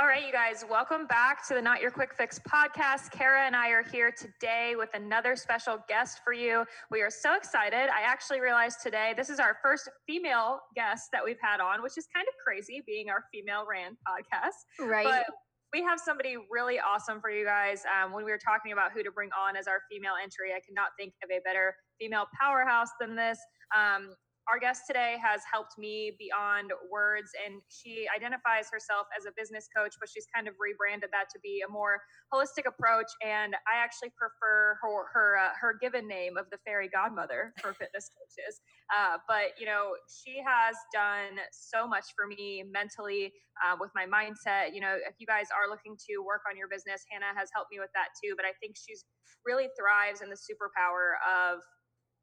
All right, you guys, welcome back to the Not Your Quick Fix podcast. Kara and I are here today with another special guest for you. We are so excited. I actually realized today this is our first female guest that we've had on, which is kind of crazy being our female ran podcast. Right. But we have somebody really awesome for you guys. Um, when we were talking about who to bring on as our female entry, I could not think of a better female powerhouse than this. Um, our guest today has helped me beyond words, and she identifies herself as a business coach, but she's kind of rebranded that to be a more holistic approach. And I actually prefer her her uh, her given name of the fairy godmother for fitness coaches. Uh, but you know, she has done so much for me mentally uh, with my mindset. You know, if you guys are looking to work on your business, Hannah has helped me with that too. But I think she's really thrives in the superpower of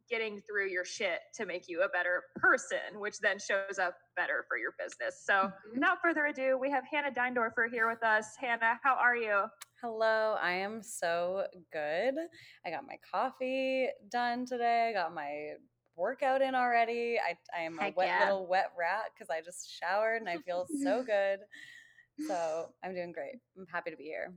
getting through your shit to make you a better person, which then shows up better for your business. So, mm-hmm. without further ado, we have Hannah Deindorfer here with us. Hannah, how are you? Hello, I am so good. I got my coffee done today. I got my workout in already. I, I am Heck a wet yeah. little wet rat because I just showered and I feel so good. So, I'm doing great. I'm happy to be here.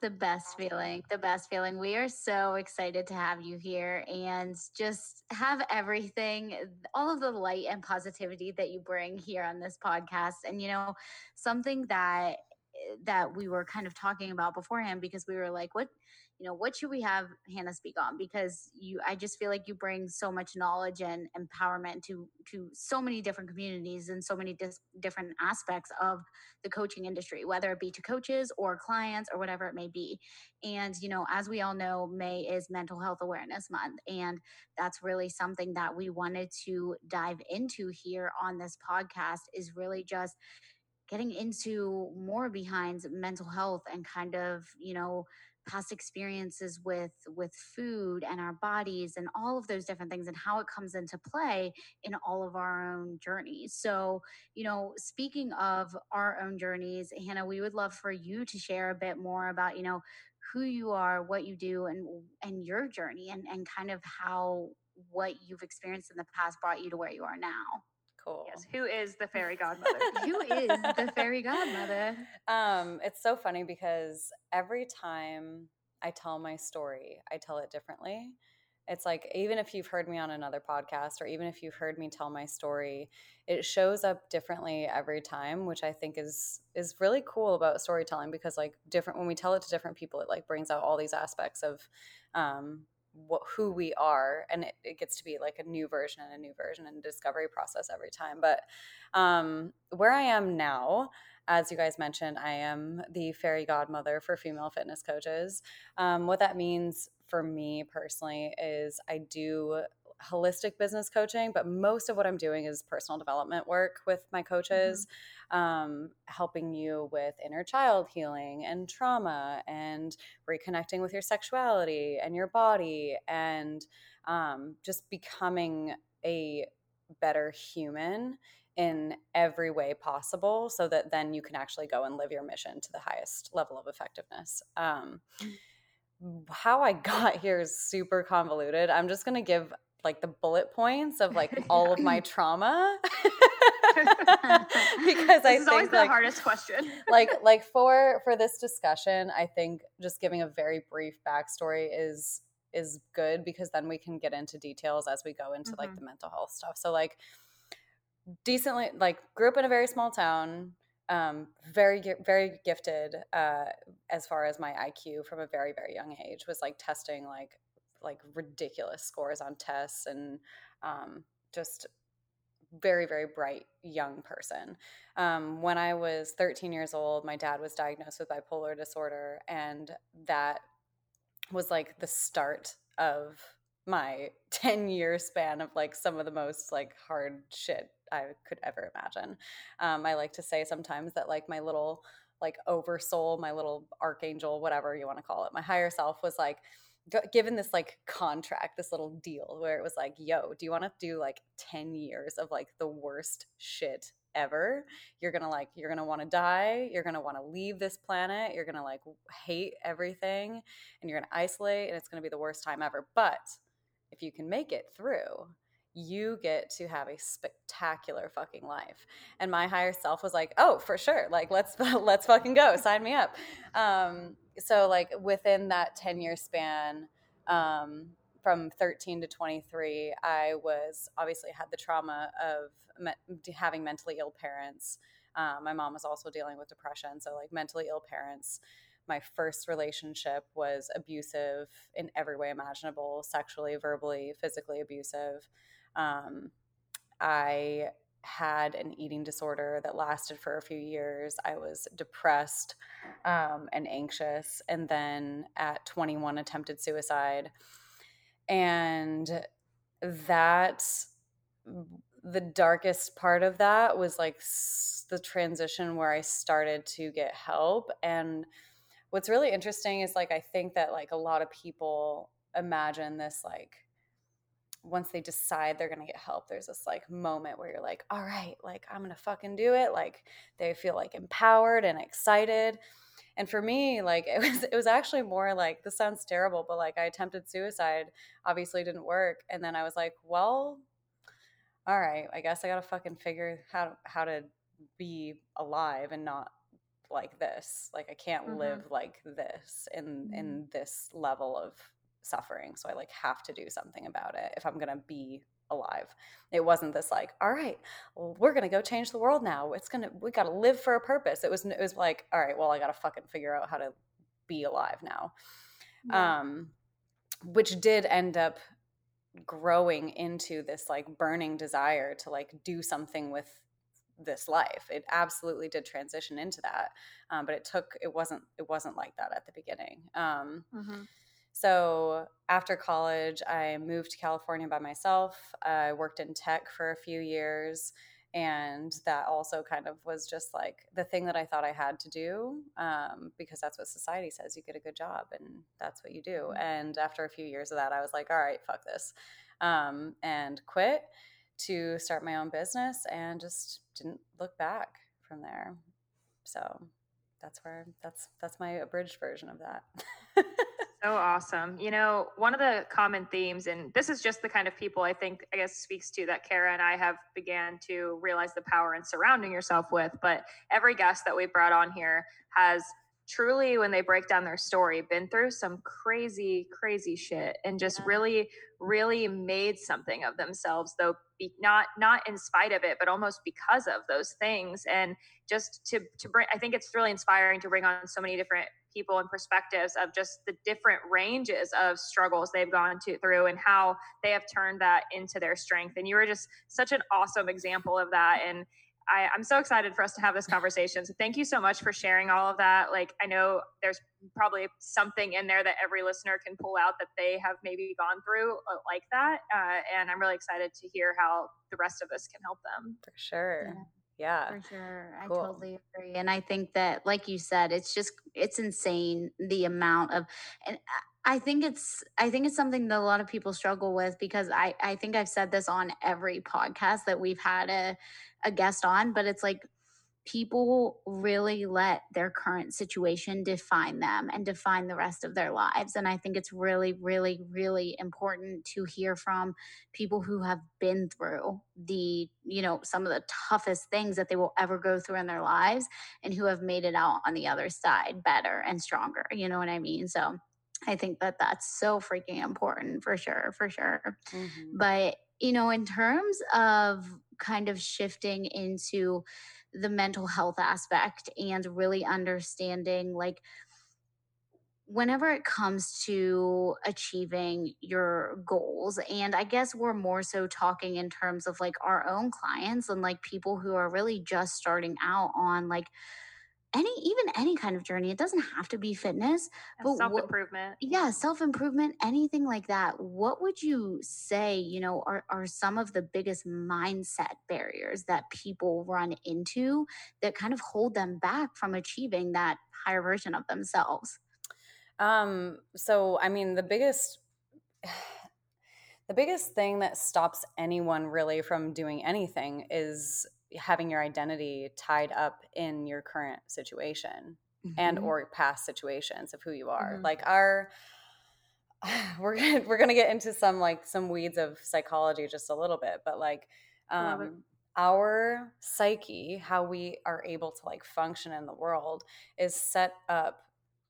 The best feeling, the best feeling. We are so excited to have you here and just have everything, all of the light and positivity that you bring here on this podcast. And, you know, something that eh, that we were kind of talking about beforehand because we were like, what you know what should we have hannah speak on? Because you i just feel like you bring so much knowledge and empowerment to to so many different communities and so many dis- different aspects of the coaching industry whether it be to coaches or clients or whatever it may be. And you know as we all know may is mental health awareness month and that's really something that we wanted to dive into here on this podcast is really just getting into more behind mental health and kind of you know past experiences with with food and our bodies and all of those different things and how it comes into play in all of our own journeys. So you know speaking of our own journeys hannah we would love for you to share a bit more about you know who you are what you do and and your journey and and kind of how what you've experienced in the past brought you to where you are now cool. Yes. Who is the fairy godmother? Who is the fairy godmother? Um, it's so funny because every time I tell my story, I tell it differently. It's like even if you've heard me on another podcast or even if you've heard me tell my story, it shows up differently every time, which I think is is really cool about storytelling because like different when we tell it to different people, it like brings out all these aspects of um, what, who we are and it, it, gets to be like a new version and a new version and discovery process every time but um, where i am now as you guys mentioned i am the fairy godmother for female fitness coaches um, what that means for me personally is i do holistic business coaching, but most of what I'm doing is personal development work with my coaches, mm-hmm. um, helping you with inner child healing and trauma and reconnecting with your sexuality and your body and um, just becoming a better human in every way possible so that then you can actually go and live your mission to the highest level of effectiveness. Um, mm. how I got here is super convoluted. I'm just going to give like the bullet points of like all of my trauma because I think always the like, hardest question. like like for for this discussion, I think just giving a very brief backstory is is good because then we can get into details as we go into mm-hmm. like the mental health stuff. So like decently like grew up in a very small town um, very very gifted uh, as far as my IQ from a very very young age was like testing like like ridiculous scores on tests and um, just very very bright young person. Um, when i was 13 years old my dad was diagnosed with bipolar disorder and that was like the start of my 10 year span of like some of the most like hard shit i could ever imagine. Um, i like to say sometimes that like my little like oversoul my little archangel whatever you want to call it my higher self was like given this like contract, this little deal where it was like, yo, do you want to do like 10 years of like the worst shit ever? You're going to like, you're going to want to die. You're going to want to leave this planet. You're going to like hate everything and you're going to isolate and it's going to be the worst time ever. But if you can make it through, you get to have a spectacular fucking life. And my higher self was like oh for sure like let's let's fucking go sign me up. Um, so like within that 10 year span um, from 13 to 23 i was obviously had the trauma of me- having mentally ill parents. Um, my mom was also dealing with depression so like mentally ill parents my first relationship was abusive in every way imaginable sexually verbally physically abusive um, I had an eating disorder that lasted for a few years. I was depressed um, and anxious, and then at 21, attempted suicide. And that, the darkest part of that was like the transition where I started to get help. And what's really interesting is like, I think that like a lot of people imagine this like, once they decide they're going to get help there's this like moment where you're like all right like i'm going to fucking do it like they feel like empowered and excited and for me like it was it was actually more like this sounds terrible but like i attempted suicide obviously didn't work and then i was like well all right i guess i got to fucking figure how how to be alive and not like this like i can't mm-hmm. live like this in mm-hmm. in this level of suffering. So I like have to do something about it if I'm going to be alive. It wasn't this like, all right, well, we're going to go change the world now. It's going to, we got to live for a purpose. It was, it was like, all right, well, I got to fucking figure out how to be alive now. Yeah. Um, which did end up growing into this like burning desire to like do something with this life it absolutely did transition into that um, but it took it wasn't it wasn't like that at the beginning um, mm-hmm. So after college, I moved to California by myself. I worked in tech for a few years. And that also kind of was just like the thing that I thought I had to do um, because that's what society says you get a good job and that's what you do. Mm-hmm. And after a few years of that, I was like, all right, fuck this. Um, and quit to start my own business and just didn't look back from there. So that's where that's that's my abridged version of that. So awesome. You know, one of the common themes, and this is just the kind of people I think, I guess, speaks to that Kara and I have began to realize the power in surrounding yourself with. But every guest that we brought on here has truly, when they break down their story, been through some crazy, crazy shit and just really, really made something of themselves, though be, not not in spite of it, but almost because of those things. And just to to bring, I think it's really inspiring to bring on so many different people and perspectives of just the different ranges of struggles they've gone to, through and how they have turned that into their strength. And you were just such an awesome example of that. And I, am so excited for us to have this conversation. So thank you so much for sharing all of that. Like I know there's probably something in there that every listener can pull out that they have maybe gone through uh, like that. Uh, and I'm really excited to hear how the rest of us can help them. For sure. Yeah. Yeah. For sure. Cool. I totally agree. And I think that, like you said, it's just, it's insane the amount of, and I think it's, I think it's something that a lot of people struggle with because I, I think I've said this on every podcast that we've had a, a guest on, but it's like, people really let their current situation define them and define the rest of their lives. And I think it's really, really, really important to hear from people who have been through the, you know, some of the toughest things that they will ever go through in their lives and who have made it out on the other side better and stronger. You know what I mean? So I think that that's so freaking important for sure, for sure. Mm-hmm. But, you know, in terms of kind of shifting into, the mental health aspect and really understanding like whenever it comes to achieving your goals and i guess we're more so talking in terms of like our own clients and like people who are really just starting out on like any even any kind of journey it doesn't have to be fitness but self-improvement. yeah self-improvement anything like that what would you say you know are, are some of the biggest mindset barriers that people run into that kind of hold them back from achieving that higher version of themselves? Um so i mean the biggest the biggest thing that stops anyone really from doing anything is having your identity tied up in your current situation mm-hmm. and or past situations of who you are mm-hmm. like our we're gonna, we're gonna get into some like some weeds of psychology just a little bit, but like um, our psyche, how we are able to like function in the world, is set up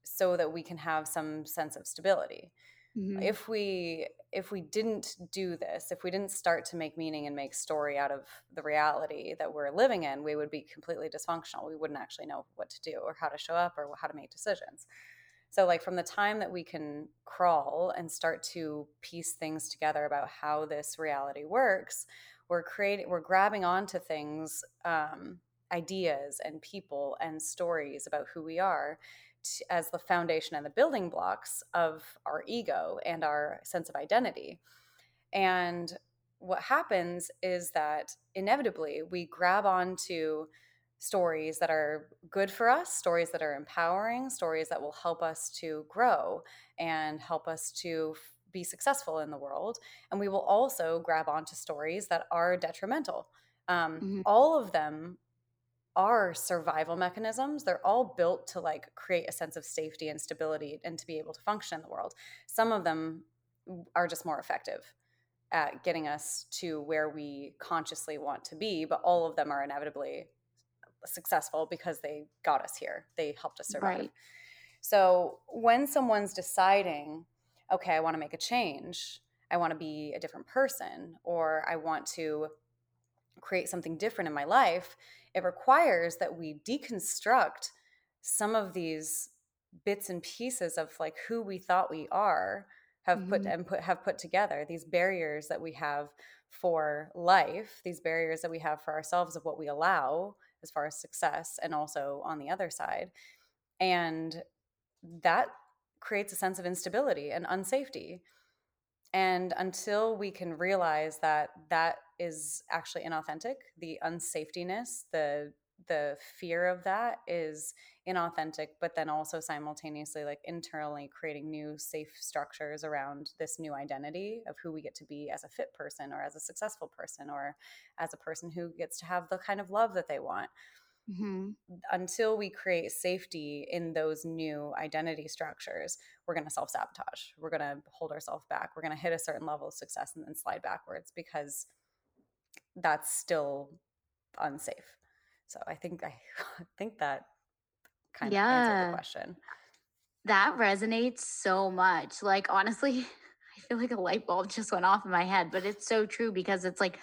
so that we can have some sense of stability. Mm-hmm. If we if we didn't do this, if we didn't start to make meaning and make story out of the reality that we're living in, we would be completely dysfunctional. We wouldn't actually know what to do or how to show up or how to make decisions. So, like, from the time that we can crawl and start to piece things together about how this reality works, we're creating, we're grabbing onto things, um, ideas and people and stories about who we are as the foundation and the building blocks of our ego and our sense of identity. And what happens is that inevitably we grab onto stories that are good for us, stories that are empowering, stories that will help us to grow and help us to be successful in the world. And we will also grab onto stories that are detrimental. Um, mm-hmm. All of them are survival mechanisms. They're all built to like create a sense of safety and stability and to be able to function in the world. Some of them are just more effective at getting us to where we consciously want to be, but all of them are inevitably successful because they got us here. They helped us survive. Right. So when someone's deciding, okay, I want to make a change, I want to be a different person, or I want to create something different in my life, it requires that we deconstruct some of these bits and pieces of like who we thought we are have mm-hmm. put and put have put together these barriers that we have for life these barriers that we have for ourselves of what we allow as far as success and also on the other side. And that creates a sense of instability and unsafety. And until we can realize that that is actually inauthentic, the unsafetiness, the the fear of that is inauthentic but then also simultaneously like internally creating new safe structures around this new identity of who we get to be as a fit person or as a successful person or as a person who gets to have the kind of love that they want mm-hmm. until we create safety in those new identity structures we're going to self-sabotage we're going to hold ourselves back we're going to hit a certain level of success and then slide backwards because that's still unsafe so I think I think that kind yeah. of answered the question. That resonates so much. Like honestly, I feel like a light bulb just went off in my head, but it's so true because it's like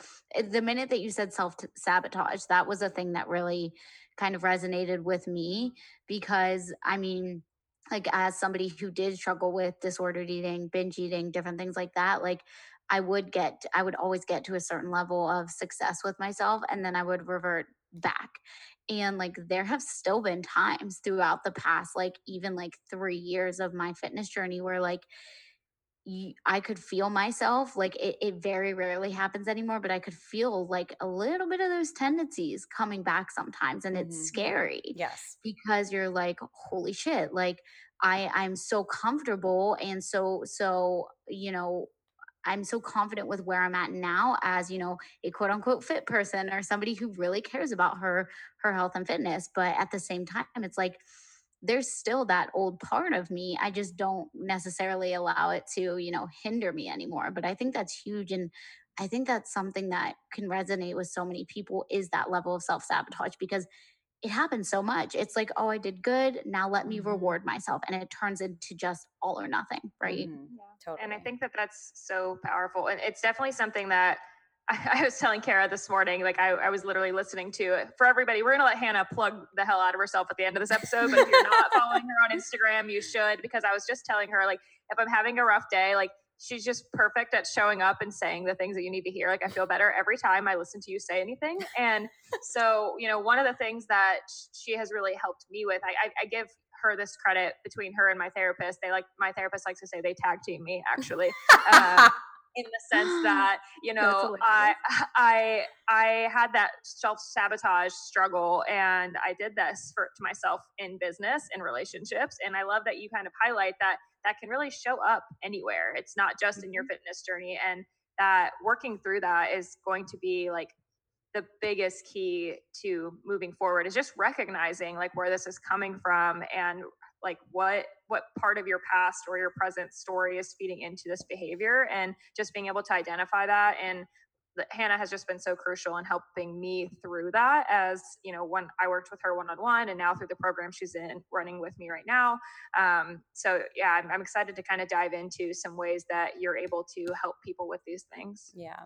the minute that you said self sabotage, that was a thing that really kind of resonated with me because I mean, like as somebody who did struggle with disordered eating, binge eating, different things like that, like I would get, I would always get to a certain level of success with myself and then I would revert back. And like there have still been times throughout the past like even like 3 years of my fitness journey where like I could feel myself like it, it very rarely happens anymore, but I could feel like a little bit of those tendencies coming back sometimes, and it's mm-hmm. scary. Yes, because you're like, holy shit! Like I I'm so comfortable and so so you know I'm so confident with where I'm at now as, you know, a quote unquote fit person or somebody who really cares about her her health and fitness, but at the same time it's like there's still that old part of me. I just don't necessarily allow it to, you know, hinder me anymore, but I think that's huge and I think that's something that can resonate with so many people is that level of self-sabotage because it happens so much. It's like, oh, I did good. Now let me mm-hmm. reward myself. And it turns into just all or nothing, right? Mm-hmm. Yeah. Totally. And I think that that's so powerful. And it's definitely something that I, I was telling Kara this morning, like I, I, was literally listening to it for everybody. We're going to let Hannah plug the hell out of herself at the end of this episode. But if you're not following her on Instagram, you should, because I was just telling her, like, if I'm having a rough day, like, she's just perfect at showing up and saying the things that you need to hear. Like I feel better every time I listen to you say anything. And so, you know, one of the things that she has really helped me with, I, I, I give her this credit between her and my therapist. They like my therapist likes to say they tag team me actually. Um, in the sense that you know I I I had that self sabotage struggle and I did this for to myself in business in relationships and I love that you kind of highlight that that can really show up anywhere. It's not just in your mm-hmm. fitness journey and that working through that is going to be like the biggest key to moving forward is just recognizing like where this is coming from and like what what part of your past or your present story is feeding into this behavior and just being able to identify that and Hannah has just been so crucial in helping me through that as, you know, when I worked with her one on one and now through the program she's in running with me right now. Um, so, yeah, I'm, I'm excited to kind of dive into some ways that you're able to help people with these things. Yeah.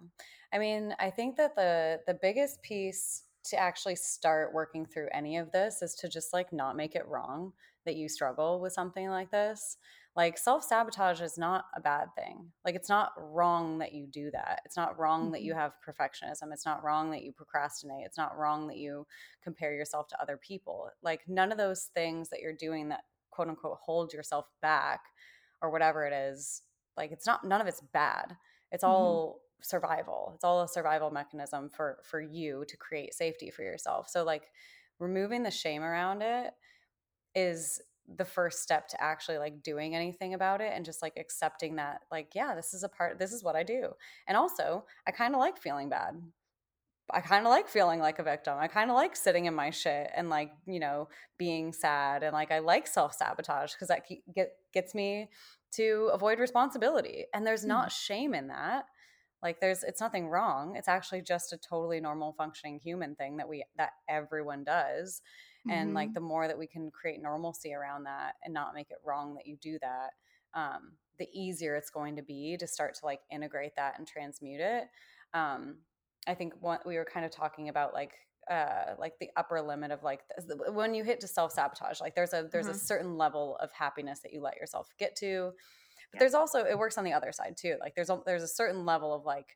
I mean, I think that the the biggest piece to actually start working through any of this is to just like not make it wrong that you struggle with something like this. Like self sabotage is not a bad thing. Like it's not wrong that you do that. It's not wrong mm-hmm. that you mm-hmm. have perfectionism. It's not wrong that you procrastinate. It's not wrong that you compare yourself to other people. Like none of those things that you're doing that quote unquote hold yourself back or whatever it is, like it's not none of it's bad. It's mm-hmm. all survival. It's all a survival mechanism for for you to create safety for yourself. So like removing the shame around it is the first step to actually like doing anything about it and just like accepting that like yeah this is a part this is what i do. And also i kind of like feeling bad. I kind of like feeling like a victim. I kind of like sitting in my shit and like you know being sad and like i like self-sabotage because that get, gets me to avoid responsibility. And there's not mm. shame in that. Like there's it's nothing wrong. It's actually just a totally normal functioning human thing that we that everyone does mm-hmm. and like mm-hmm. the more that we can create normalcy around that and not make it wrong that you do that um, the easier it's going to be to start to like integrate that and transmute it um, i think what we were kind of talking about like uh, like the upper limit of like the, when you hit to self sabotage, like there's a there's mm-hmm. a certain level of happiness that you let yourself get to. But yeah. there's also it works on the other side too. Like there's a, there's a certain level of like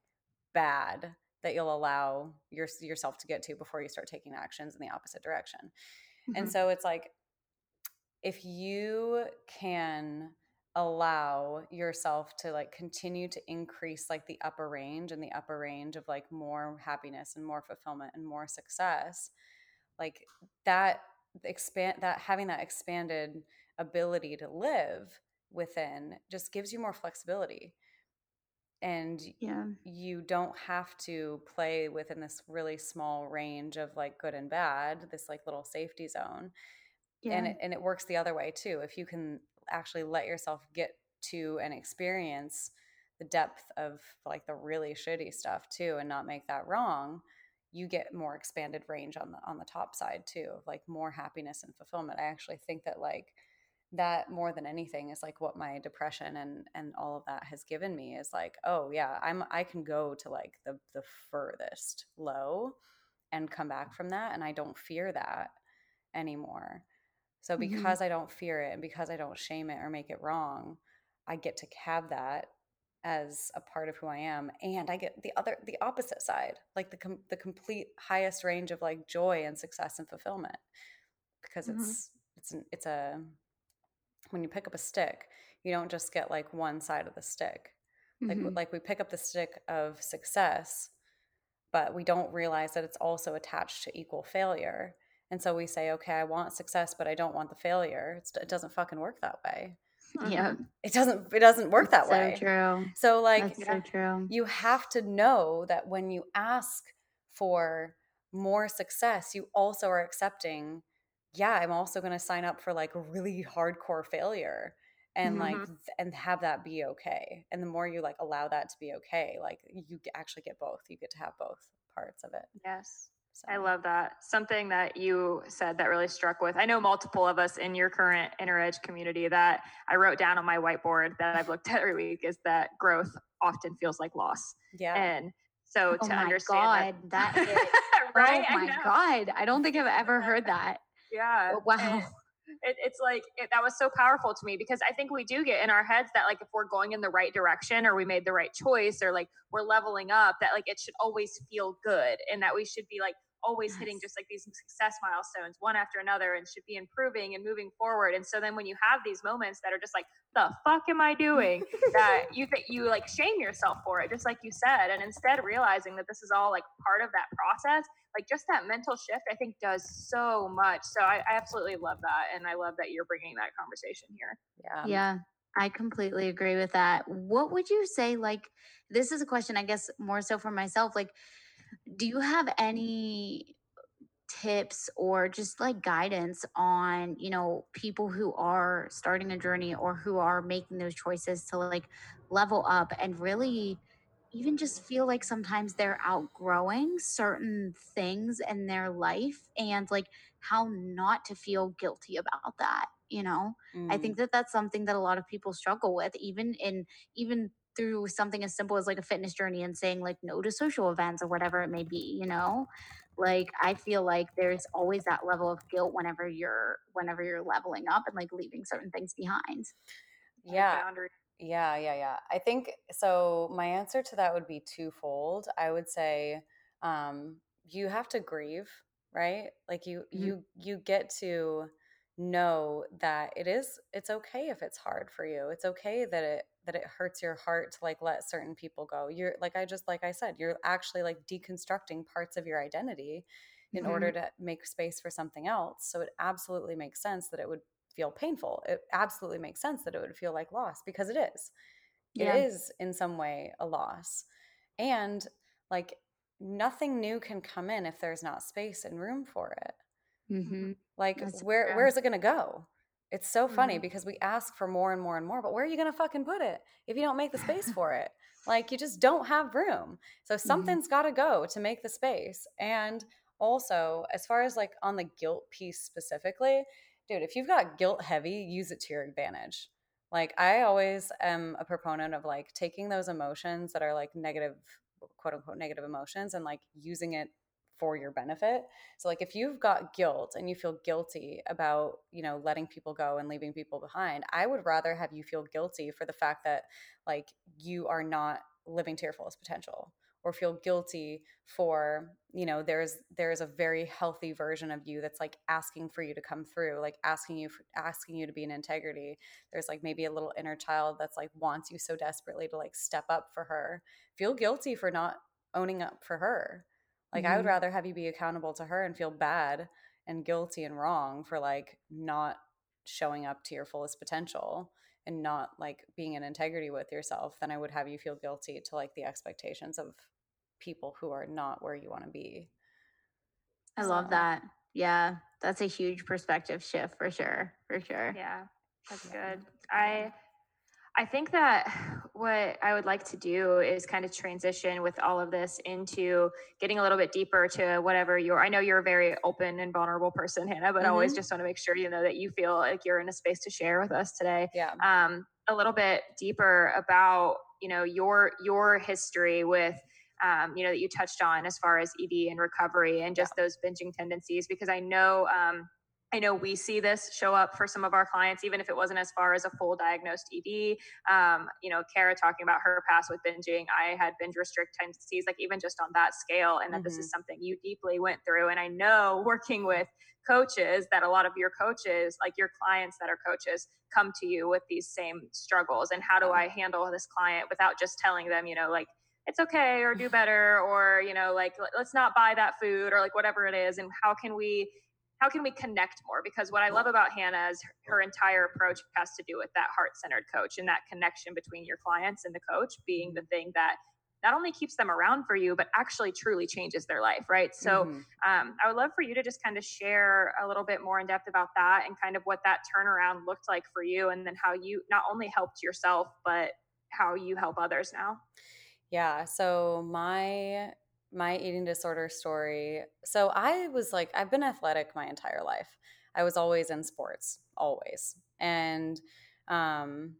bad that you'll allow your, yourself to get to before you start taking actions in the opposite direction. Mm-hmm. And so it's like if you can allow yourself to like continue to increase like the upper range and the upper range of like more happiness and more fulfillment and more success like that expand that having that expanded ability to live within just gives you more flexibility and yeah. you don't have to play within this really small range of like good and bad this like little safety zone yeah. and it, and it works the other way too if you can actually let yourself get to and experience the depth of like the really shitty stuff too and not make that wrong you get more expanded range on the on the top side too like more happiness and fulfillment i actually think that like that more than anything is like what my depression and and all of that has given me is like oh yeah i'm i can go to like the the furthest low and come back from that and i don't fear that anymore so mm-hmm. because mm-hmm. i don't fear it and because i don't shame it or make it wrong i get to have that as a part of who i am and i get the other the opposite side like the com- the complete highest range of like joy and success and fulfillment because mm-hmm. it's it's an, it's a when you pick up a stick, you don't just get like one side of the stick. Mm-hmm. Like like we pick up the stick of success, but we don't realize that it's also attached to equal failure. And so we say, okay, I want success, but I don't want the failure. It's, it doesn't fucking work that way. Yeah, it doesn't. It doesn't work that so way. True. So like, That's so true. You have to know that when you ask for more success, you also are accepting yeah, I'm also going to sign up for like really hardcore failure and mm-hmm. like and have that be okay. And the more you like allow that to be okay, like you actually get both. You get to have both parts of it. Yes. So. I love that. Something that you said that really struck with. I know multiple of us in your current inner edge community that I wrote down on my whiteboard that I've looked at every week is that growth often feels like loss. Yeah. And so oh to my understand God, that, that is, right? Oh my God. I don't think I've ever heard that. Yeah. Oh, wow. It, it's like it, that was so powerful to me because I think we do get in our heads that like if we're going in the right direction or we made the right choice or like we're leveling up that like it should always feel good and that we should be like always yes. hitting just like these success milestones one after another and should be improving and moving forward. And so then when you have these moments that are just like, the fuck am I doing? that you think you like shame yourself for it, just like you said. And instead realizing that this is all like part of that process, like just that mental shift, I think does so much. So I, I absolutely love that. And I love that you're bringing that conversation here. Yeah. Yeah. I completely agree with that. What would you say? Like, this is a question, I guess, more so for myself. Like, do you have any tips or just like guidance on you know people who are starting a journey or who are making those choices to like level up and really even just feel like sometimes they're outgrowing certain things in their life and like how not to feel guilty about that you know mm. i think that that's something that a lot of people struggle with even in even through something as simple as like a fitness journey and saying like no to social events or whatever it may be you know? Like i feel like there's always that level of guilt whenever you're whenever you're leveling up and like leaving certain things behind. Yeah. yeah yeah yeah. I think so my answer to that would be twofold. I would say um you have to grieve right? Like you mm-hmm. you you get to know that it is it's okay if it's hard for you. It's okay that it that it hurts your heart to like let certain people go you're like i just like i said you're actually like deconstructing parts of your identity in mm-hmm. order to make space for something else so it absolutely makes sense that it would feel painful it absolutely makes sense that it would feel like loss because it is yeah. it is in some way a loss and like nothing new can come in if there's not space and room for it mm-hmm. like That's where true. where is it going to go it's so funny mm-hmm. because we ask for more and more and more, but where are you going to fucking put it if you don't make the space for it? Like you just don't have room. So mm-hmm. something's mm-hmm. got to go to make the space. And also, as far as like on the guilt piece specifically, dude, if you've got guilt heavy, use it to your advantage. Like I always am a proponent of like taking those emotions that are like negative, quote unquote, negative emotions and like using it for your benefit. So like if you've got guilt and you feel guilty about, you know, letting people go and leaving people behind, I would rather have you feel guilty for the fact that like you are not living to your fullest potential or feel guilty for you know there's there's a very healthy version of you that's like asking for you to come through like asking you for, asking you to be in integrity. There's like maybe a little inner child that's like wants you so desperately to like step up for her. Feel guilty for not owning up for her like mm-hmm. I would rather have you be accountable to her and feel bad and guilty and wrong for like not showing up to your fullest potential and not like being in integrity with yourself than I would have you feel guilty to like the expectations of people who are not where you want to be. I so. love that. Yeah, that's a huge perspective shift for sure. For sure. Yeah, that's good. I I think that what I would like to do is kind of transition with all of this into getting a little bit deeper to whatever you're. I know you're a very open and vulnerable person, Hannah, but mm-hmm. I always just want to make sure you know that you feel like you're in a space to share with us today. Yeah. Um, a little bit deeper about you know your your history with um, you know that you touched on as far as ED and recovery and just yeah. those binging tendencies because I know um, I know we see this show up for some of our clients, even if it wasn't as far as a full diagnosed ED. Um, you know, Kara talking about her past with binging. I had binge restrict tendencies, like even just on that scale, and that mm-hmm. this is mm-hmm. something you deeply went through. And I know working with coaches that a lot of your coaches, like your clients that are coaches, come to you with these same struggles. And how do I handle this client without just telling them, you know, like, it's okay or do better or you know like let's not buy that food or like whatever it is and how can we how can we connect more? Because what I love about Hannah is her, her entire approach has to do with that heart centered coach and that connection between your clients and the coach being the thing that not only keeps them around for you, but actually truly changes their life, right? So mm-hmm. um, I would love for you to just kind of share a little bit more in depth about that and kind of what that turnaround looked like for you, and then how you not only helped yourself, but how you help others now. Yeah. So my my eating disorder story. So I was like, I've been athletic my entire life. I was always in sports, always. And um,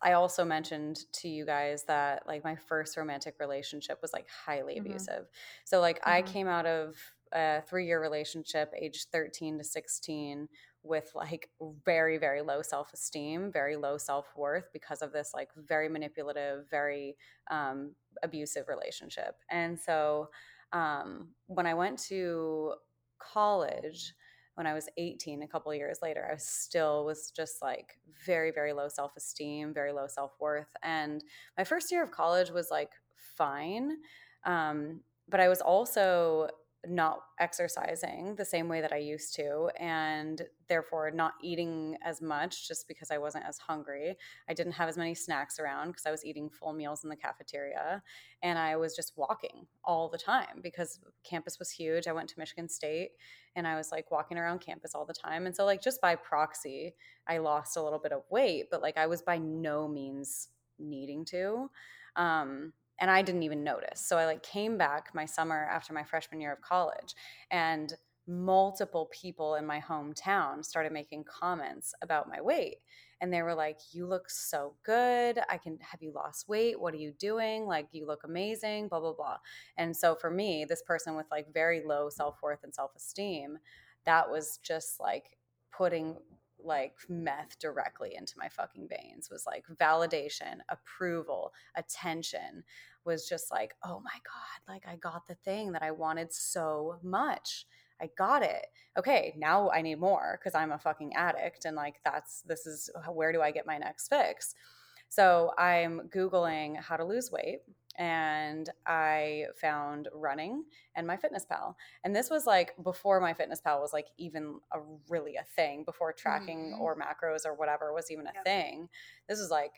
I also mentioned to you guys that like my first romantic relationship was like highly mm-hmm. abusive. So like mm-hmm. I came out of a three year relationship, age 13 to 16, with like very very low self-esteem very low self-worth because of this like very manipulative very um, abusive relationship. And so um, when i went to college when i was 18 a couple years later i still was just like very very low self-esteem very low self-worth. And my first year of college was like fine um, but i was also not exercising the same way that I used to, and therefore not eating as much just because I wasn't as hungry. I didn't have as many snacks around because I was eating full meals in the cafeteria, and I was just walking all the time because campus was huge. I went to Michigan State, and I was like walking around campus all the time, and so like just by proxy, I lost a little bit of weight, but like I was by no means needing to. Um, and I didn't even notice. So I like came back my summer after my freshman year of college and multiple people in my hometown started making comments about my weight and they were like you look so good. I can have you lost weight? What are you doing? Like you look amazing blah blah blah. And so for me this person with like very low self-worth and self-esteem that was just like putting like meth directly into my fucking veins was like validation approval attention was just like oh my god like i got the thing that i wanted so much. I got it. Okay now i need more because i'm a fucking addict and like that's this is where do i get my next fix? So i'm googling how to lose weight and I found running and MyFitnessPal. And this was like before MyFitnessPal was like even a really a thing, before tracking mm-hmm. or macros or whatever was even a yep. thing. This was like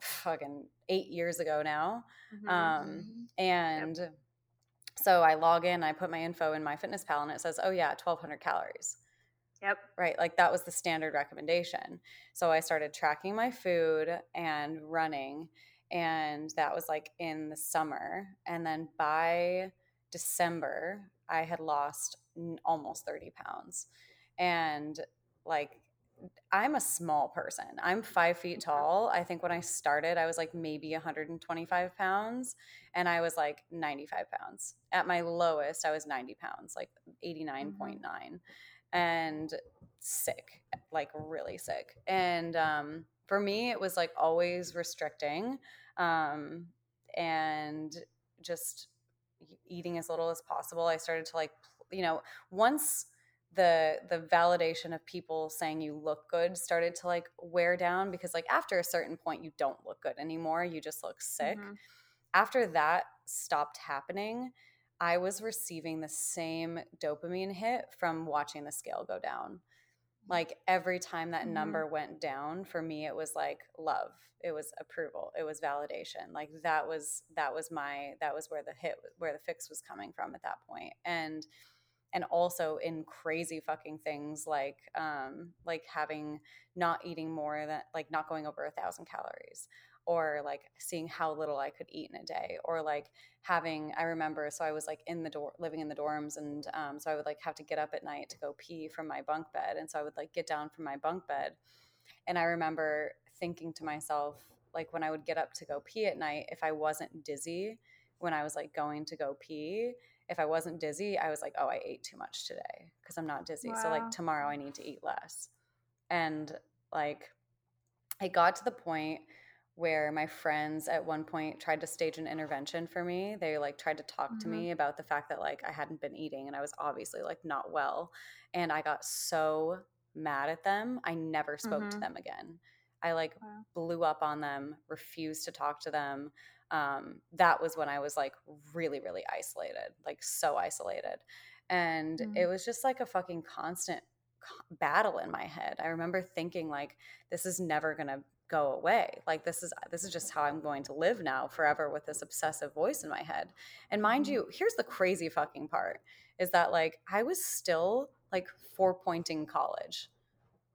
fucking eight years ago now. Mm-hmm. Um, mm-hmm. and yep. so I log in, I put my info in MyFitnessPal, and it says, oh, yeah, 1200 calories. Yep. Right. Like that was the standard recommendation. So I started tracking my food and running and that was like in the summer and then by december i had lost almost 30 pounds and like i'm a small person. I'm five feet tall. I think when i started i was like maybe 125 pounds and i was like 95 pounds. At my lowest i was 90 pounds like 89.9 mm-hmm. and sick like really sick. And um for me it was like always restricting um, and just eating as little as possible. I started to like, you know, once the the validation of people saying you look good started to like wear down because like after a certain point you don't look good anymore you just look sick mm-hmm. after that stopped happening i was receiving the same dopamine hit from watching the scale go down like every time that mm-hmm. number went down for me it was like love. It was approval. It was validation. Like that was that was my that was where the hit where the fix was coming from at that point. And and also in crazy fucking things like um like having not eating more than like not going over a thousand calories or like seeing how little I could eat in a day, or like having, I remember, so I was like in the door, living in the dorms. And um, so I would like have to get up at night to go pee from my bunk bed. And so I would like get down from my bunk bed. And I remember thinking to myself, like when I would get up to go pee at night, if I wasn't dizzy when I was like going to go pee, if I wasn't dizzy, I was like, oh, I ate too much today because I'm not dizzy. Wow. So like tomorrow I need to eat less. And like it got to the point where my friends at one point tried to stage an intervention for me. They like tried to talk mm-hmm. to me about the fact that like I hadn't been eating and I was obviously like not well. And I got so mad at them. I never spoke mm-hmm. to them again. I like wow. blew up on them, refused to talk to them. Um, that was when I was like really, really isolated, like so isolated. And mm-hmm. it was just like a fucking constant battle in my head. I remember thinking like this is never going to go away. Like this is this is just how i'm going to live now forever with this obsessive voice in my head. And mind mm-hmm. you here's the crazy fucking part is that like i was still like four pointing college.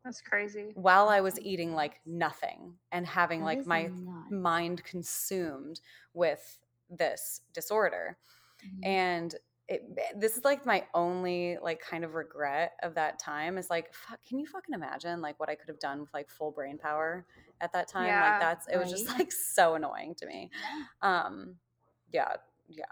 That's crazy. While i was eating like nothing and having that like my nuts. mind consumed with this disorder. Mm-hmm. and it, this is like my only like kind of regret of that time is like fuck, can you fucking imagine like what I could have done with like full brain power at that time yeah, like that's it right. was just like so annoying to me um yeah yeah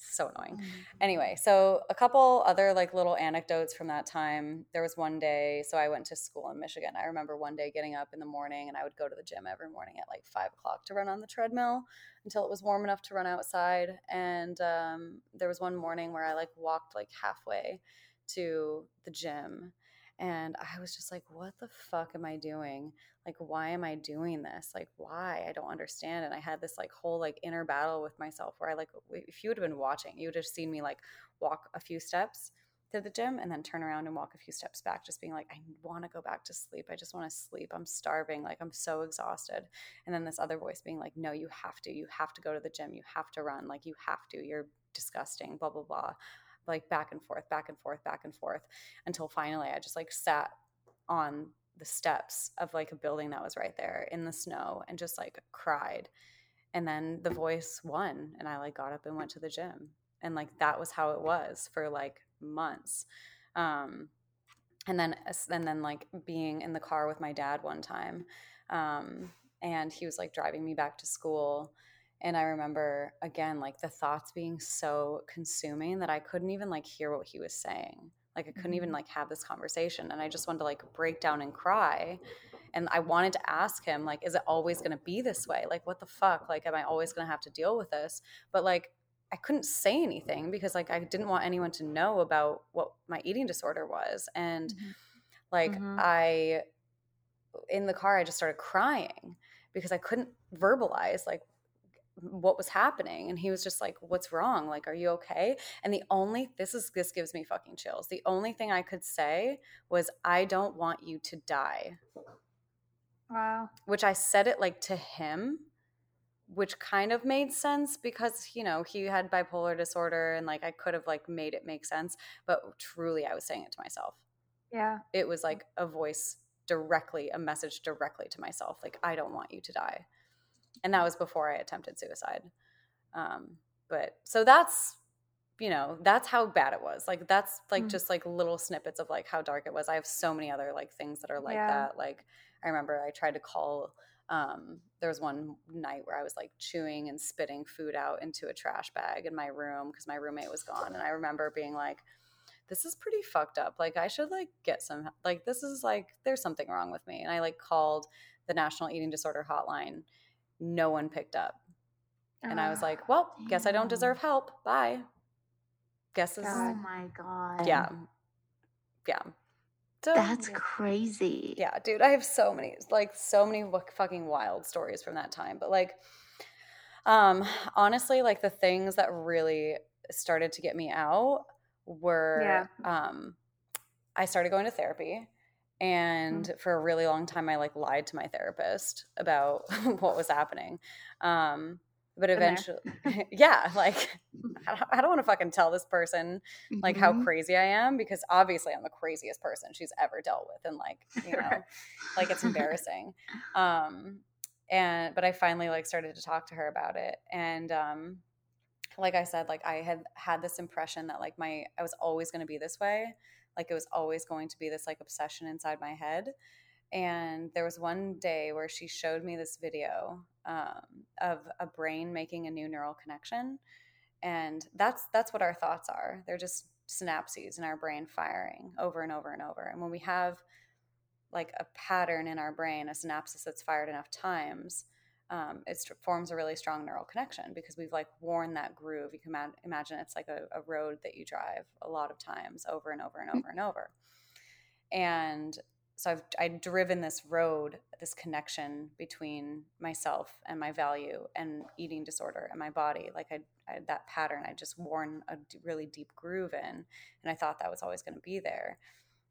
so annoying. Mm-hmm. Anyway, so a couple other like little anecdotes from that time. There was one day, so I went to school in Michigan. I remember one day getting up in the morning and I would go to the gym every morning at like five o'clock to run on the treadmill until it was warm enough to run outside. And um, there was one morning where I like walked like halfway to the gym And I was just like, what the fuck am I doing? Like, why am I doing this? Like, why? I don't understand. And I had this like whole like inner battle with myself where I like, if you would have been watching, you would have seen me like walk a few steps to the gym and then turn around and walk a few steps back, just being like, I want to go back to sleep. I just want to sleep. I'm starving. Like, I'm so exhausted. And then this other voice being like, No, you have to. You have to go to the gym. You have to run. Like, you have to. You're disgusting. Blah, blah, blah. Like, back and forth, back and forth, back and forth until finally I just like sat on the steps of like a building that was right there in the snow and just like cried. And then the voice won and I like got up and went to the gym. And like that was how it was for like months. Um, and then and then like being in the car with my dad one time um, and he was like driving me back to school and i remember again like the thoughts being so consuming that i couldn't even like hear what he was saying like i couldn't even mm-hmm. like have this conversation and i just wanted to like break down and cry and i wanted to ask him like is it always going to be this way like what the fuck like am i always going to have to deal with this but like I couldn't say anything because like I didn't want anyone to know about what my eating disorder was. And mm-hmm. like mm-hmm. I in the car I just started crying because I couldn't verbalize like what was happening and he was just like what's wrong? Like are you okay? And the only this is this gives me fucking chills. The only thing i could say was i don't want you to die. Wow. Which i said it like to him which kind of made sense because you know he had bipolar disorder and like i could have like made it make sense but truly i was saying it to myself. Yeah. It was like a voice directly a message directly to myself like i don't want you to die and that was before i attempted suicide um but so that's you know that's how bad it was like that's like mm-hmm. just like little snippets of like how dark it was i have so many other like things that are like yeah. that like i remember i tried to call um, there was one night where I was like chewing and spitting food out into a trash bag in my room because my roommate was gone. And I remember being like, this is pretty fucked up. Like, I should like get some, like, this is like, there's something wrong with me. And I like called the National Eating Disorder Hotline. No one picked up. And I was like, well, damn. guess I don't deserve help. Bye. Guess this Oh my God. Yeah. Yeah. So That's crazy. Yeah, dude, I have so many, like, so many fucking wild stories from that time. But like, um, honestly, like the things that really started to get me out were, yeah. um, I started going to therapy, and mm-hmm. for a really long time, I like lied to my therapist about what was happening. Um, but eventually yeah like i don't, don't want to fucking tell this person like mm-hmm. how crazy i am because obviously i'm the craziest person she's ever dealt with and like you know like it's embarrassing um and but i finally like started to talk to her about it and um like i said like i had had this impression that like my i was always going to be this way like it was always going to be this like obsession inside my head. And there was one day where she showed me this video um, of a brain making a new neural connection. And that's that's what our thoughts are. They're just synapses in our brain firing over and over and over. And when we have like a pattern in our brain a synapse that's fired enough times um, it forms a really strong neural connection because we've like worn that groove you can ma- imagine it's like a, a road that you drive a lot of times over and over and over and over and so I've I've driven this road, this connection between myself and my value and eating disorder and my body. Like I, I that pattern, I just worn a really deep groove in, and I thought that was always going to be there.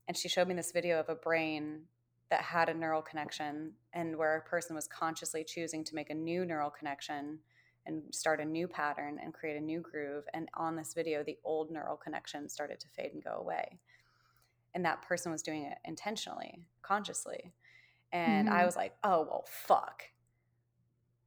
And she showed me this video of a brain that had a neural connection, and where a person was consciously choosing to make a new neural connection and start a new pattern and create a new groove. And on this video, the old neural connection started to fade and go away and that person was doing it intentionally consciously and mm-hmm. i was like oh well fuck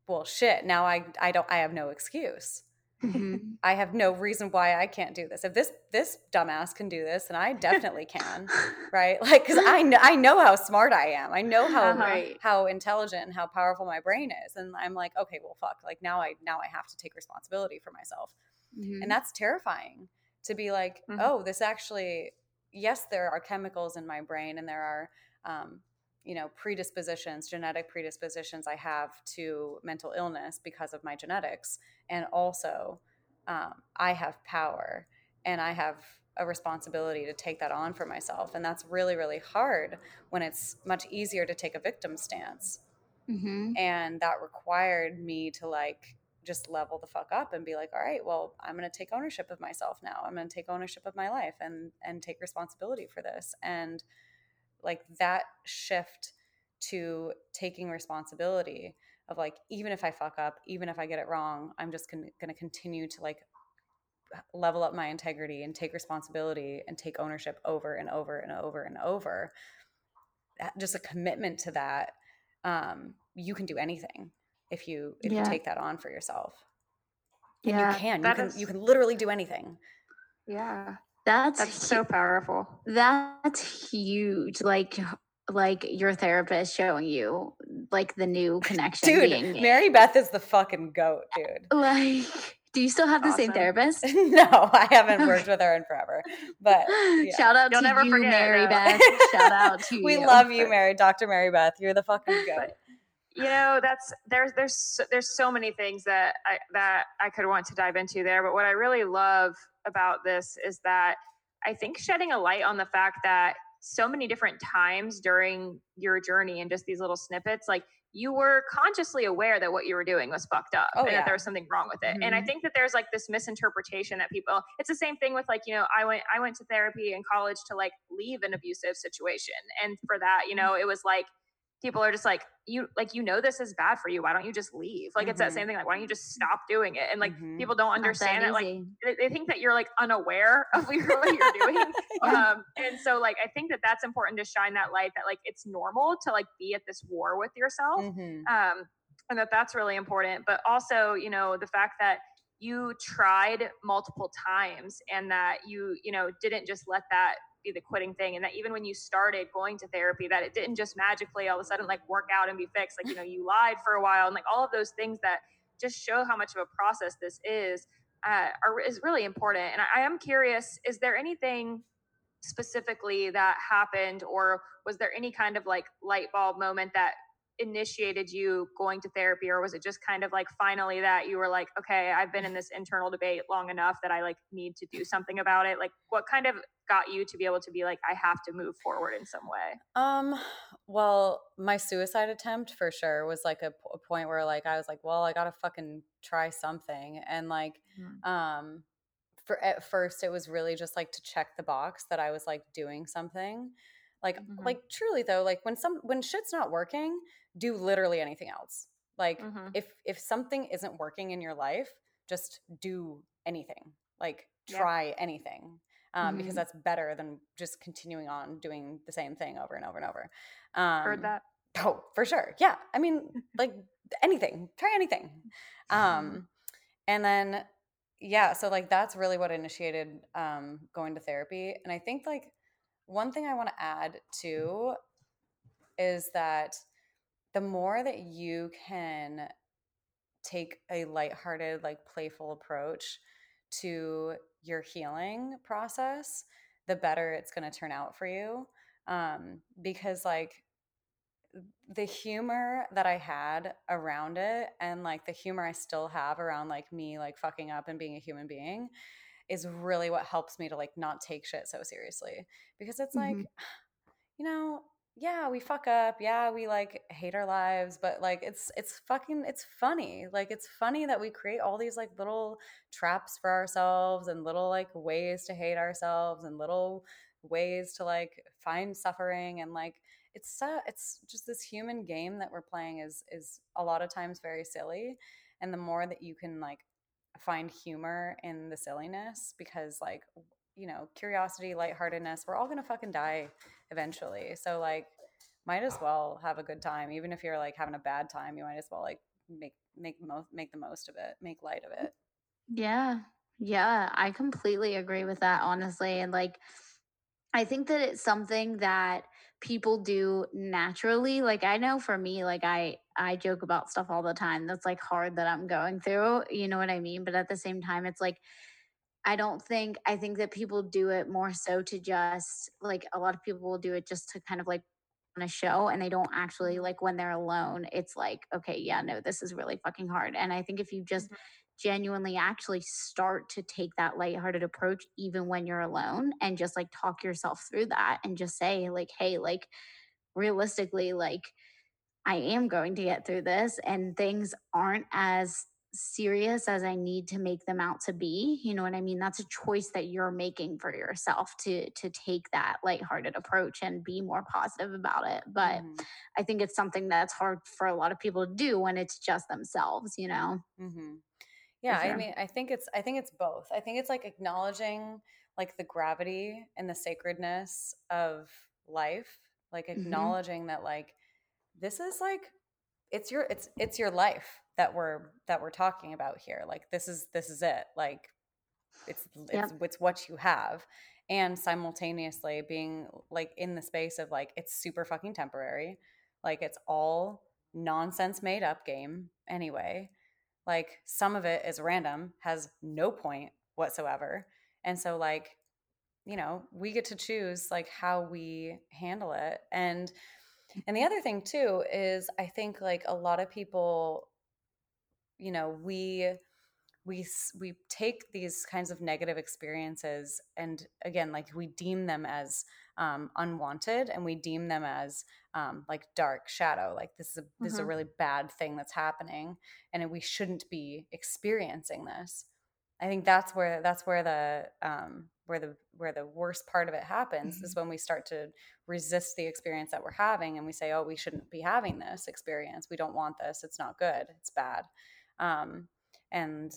well shit now i i don't i have no excuse mm-hmm. i have no reason why i can't do this if this this dumbass can do this and i definitely can right like because i know i know how smart i am i know how uh-huh. how intelligent and how powerful my brain is and i'm like okay well fuck like now i now i have to take responsibility for myself mm-hmm. and that's terrifying to be like mm-hmm. oh this actually yes, there are chemicals in my brain and there are, um, you know, predispositions, genetic predispositions I have to mental illness because of my genetics. And also, um, I have power and I have a responsibility to take that on for myself. And that's really, really hard when it's much easier to take a victim stance. Mm-hmm. And that required me to like just level the fuck up and be like, all right, well, I'm going to take ownership of myself now. I'm going to take ownership of my life and and take responsibility for this. And like that shift to taking responsibility of like even if I fuck up, even if I get it wrong, I'm just going to continue to like level up my integrity and take responsibility and take ownership over and over and over and over. Just a commitment to that. Um, you can do anything if you if yeah. you take that on for yourself. And yeah, you can. You can is... you can literally do anything. Yeah. That's that's so powerful. That's huge. Like like your therapist showing you like the new connection. Dude, Mary Beth is the fucking goat, dude. Like do you still have the awesome. same therapist? no, I haven't worked with her in forever. But yeah. shout out You'll to never you, forget, Mary no. Beth. Shout out to we you. We love you, Mary, Dr. Mary Beth. You're the fucking goat you know that's there's there's there's so many things that I that I could want to dive into there but what I really love about this is that I think shedding a light on the fact that so many different times during your journey and just these little snippets like you were consciously aware that what you were doing was fucked up oh, and yeah. that there was something wrong with it. Mm-hmm. And I mm-hmm. think that there's like this misinterpretation that people it's the same thing with like, you know, I went I went to therapy in college to like leave an abusive situation. And for that, you know, it was like people are just like you like you know this is bad for you why don't you just leave like mm-hmm. it's that mm-hmm. same thing like why don't you just stop doing it and like mm-hmm. people don't understand it like they, they, think that you're like unaware of what you're, what you're doing um and so like i think that that's important to shine that light that like it's normal to like be at this war with yourself mm-hmm. um and that that's really important but also you know the fact that you tried multiple times and that you you know didn't just let that be the quitting thing and that even when you started going to therapy that it didn't just magically all of a sudden like work out and be fixed like you know you lied for a while and like all of those things that just show how much of a process this is uh, are is really important and I, I am curious is there anything specifically that happened or was there any kind of like light bulb moment that initiated you going to therapy or was it just kind of like finally that you were like okay i've been in this internal debate long enough that i like need to do something about it like what kind of got you to be able to be like i have to move forward in some way um well my suicide attempt for sure was like a, a point where like i was like well i gotta fucking try something and like mm-hmm. um for at first it was really just like to check the box that i was like doing something like mm-hmm. like truly though like when some when shit's not working do literally anything else. Like mm-hmm. if if something isn't working in your life, just do anything. Like try yeah. anything. Um, mm-hmm. because that's better than just continuing on doing the same thing over and over and over. Um, Heard that. Oh, for sure. Yeah. I mean, like anything. Try anything. Um, and then yeah, so like that's really what initiated um, going to therapy. And I think like one thing I want to add too is that the more that you can take a lighthearted, like playful approach to your healing process, the better it's going to turn out for you. Um, because, like, the humor that I had around it and like the humor I still have around like me like fucking up and being a human being is really what helps me to like not take shit so seriously because it's mm-hmm. like you know yeah, we fuck up. Yeah, we like hate our lives, but like it's it's fucking it's funny. Like it's funny that we create all these like little traps for ourselves and little like ways to hate ourselves and little ways to like find suffering and like it's uh, it's just this human game that we're playing is is a lot of times very silly and the more that you can like find humor in the silliness because like you know curiosity lightheartedness we're all gonna fucking die eventually. So like might as well have a good time. Even if you're like having a bad time you might as well like make make most make the most of it make light of it. Yeah. Yeah i completely agree with that honestly. And like i think that it's something that people do naturally like i know for me like i i joke about stuff all the time that's like hard that i'm going through you know what i mean but at the same time it's like I don't think I think that people do it more so to just like a lot of people will do it just to kind of like on a show and they don't actually mm-hmm. like when they're alone it's like okay yeah no this is really fucking hard and I think if you just mm-hmm. Genuinely actually start to take that lighthearted approach even when you're alone and just like talk yourself through that and just say like hey like realistically like I am going to get through this and things aren't as serious as I need to make them out to be. You know what I mean? That's a choice that you're making for yourself to to take that lighthearted approach and be more positive about it. But mm-hmm. I think it's something that's hard for a lot of people to do when it's just themselves, you know. Mm-hmm. Yeah, sure. I mean, I think it's I think it's both. I think it's like acknowledging like the gravity and the sacredness of life, like mm-hmm. acknowledging mm-hmm. that like this is like it's your it's it's your life that we're that we're talking about here like this is this is it like it's it's, it's what you have and simultaneously being like in the space of like it's super fucking temporary like it's all nonsense made up game anyway like some of it is random has no point whatsoever. And so like you know we get to choose like how we handle it. And and the other thing too is I think like a lot of people, you know, we we we take these kinds of negative experiences and again like we deem them as um, unwanted and we deem them as um, like dark shadow like this is a this mm-hmm. is a mm-hmm. really bad thing that's happening and we shouldn't be experiencing this i think that's where that's where the um, where the where the worst part of it happens mm-hmm. is when we start to resist the experience that we're having and we say oh we shouldn't be having this experience we don't want this it's not good it's bad um, and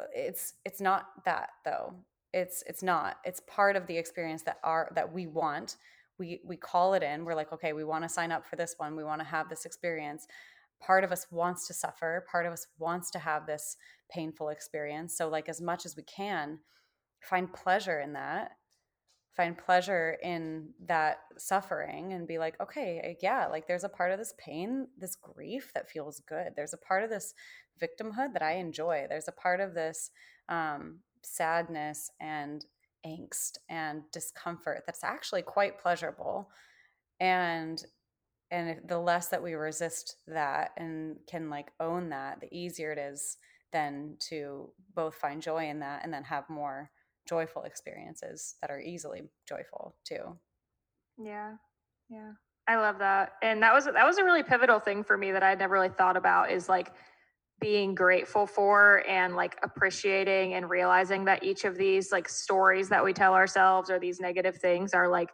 uh, it's it's not that though it's it's not. It's part of the experience that are that we want. We we call it in. We're like okay we want to sign up for this one. We want to have this experience. Part of us wants to suffer. Part of us wants to have this painful experience. So like as much as we can find pleasure in that. Find pleasure in that suffering and be like okay yeah like there's a part of this pain this grief that feels good. There's a part of this victimhood that i enjoy. There's a part of this um, sadness and angst and discomfort that's actually quite pleasurable and and the less that we resist that and can like own that the easier it is then to both find joy in that and then have more joyful experiences that are easily joyful too. Yeah. Yeah. I love that. And that was that was a really pivotal thing for me that I had never really thought about is like being grateful for and like appreciating and realizing that each of these like stories that we tell ourselves or these negative things are like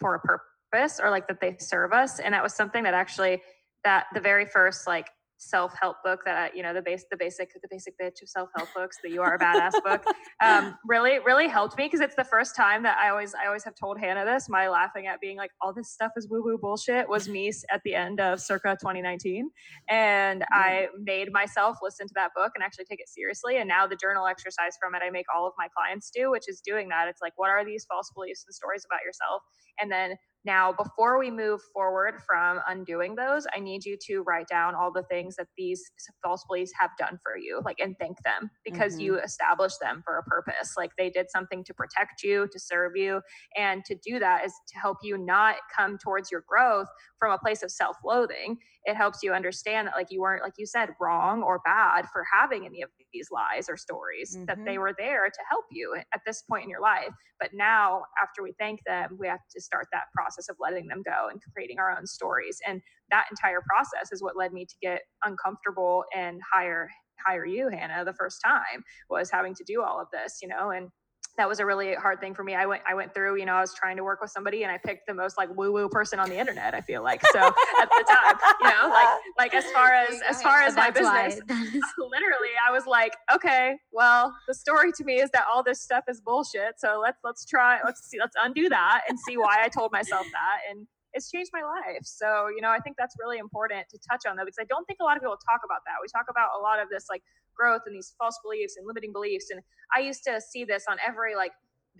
for a purpose or like that they serve us. And that was something that actually that the very first like self-help book that I, you know the base the basic the basic bitch of self-help books the you are a badass book um, really really helped me because it's the first time that i always i always have told hannah this my laughing at being like all this stuff is woo woo bullshit was me at the end of circa 2019 and i made myself listen to that book and actually take it seriously and now the journal exercise from it i make all of my clients do which is doing that. It's like what are these false beliefs and stories about yourself? And then now, before we move forward from undoing those, I need you to write down all the things that these false beliefs have done for you, like, and thank them because mm-hmm. you established them for a purpose. Like, they did something to protect you, to serve you. And to do that is to help you not come towards your growth from a place of self loathing it helps you understand that like you weren't like you said wrong or bad for having any of these lies or stories mm-hmm. that they mm-hmm. were there to help you at this point in your life but now after we thank them we have to start that process of letting them go and creating our own stories. And that entire process is what led me to get uncomfortable and hire hire you hannah the first time was having to do all of this you know and that was a really hard thing for me. I went I went through, you know, I was trying to work with somebody and I picked the most like woo woo person on the internet, I feel like. So at the time, you know, like like as far as as far as my business, literally I was like, okay, well, the story to me is that all this stuff is bullshit. So let's let's try let's see let's undo that and see why I told myself that and it's changed my life. So, you know, I think that's really important to touch on that because I don't think a lot of people talk about that. We talk about a lot of this like growth and these false beliefs and limiting beliefs. And I used to see this on every like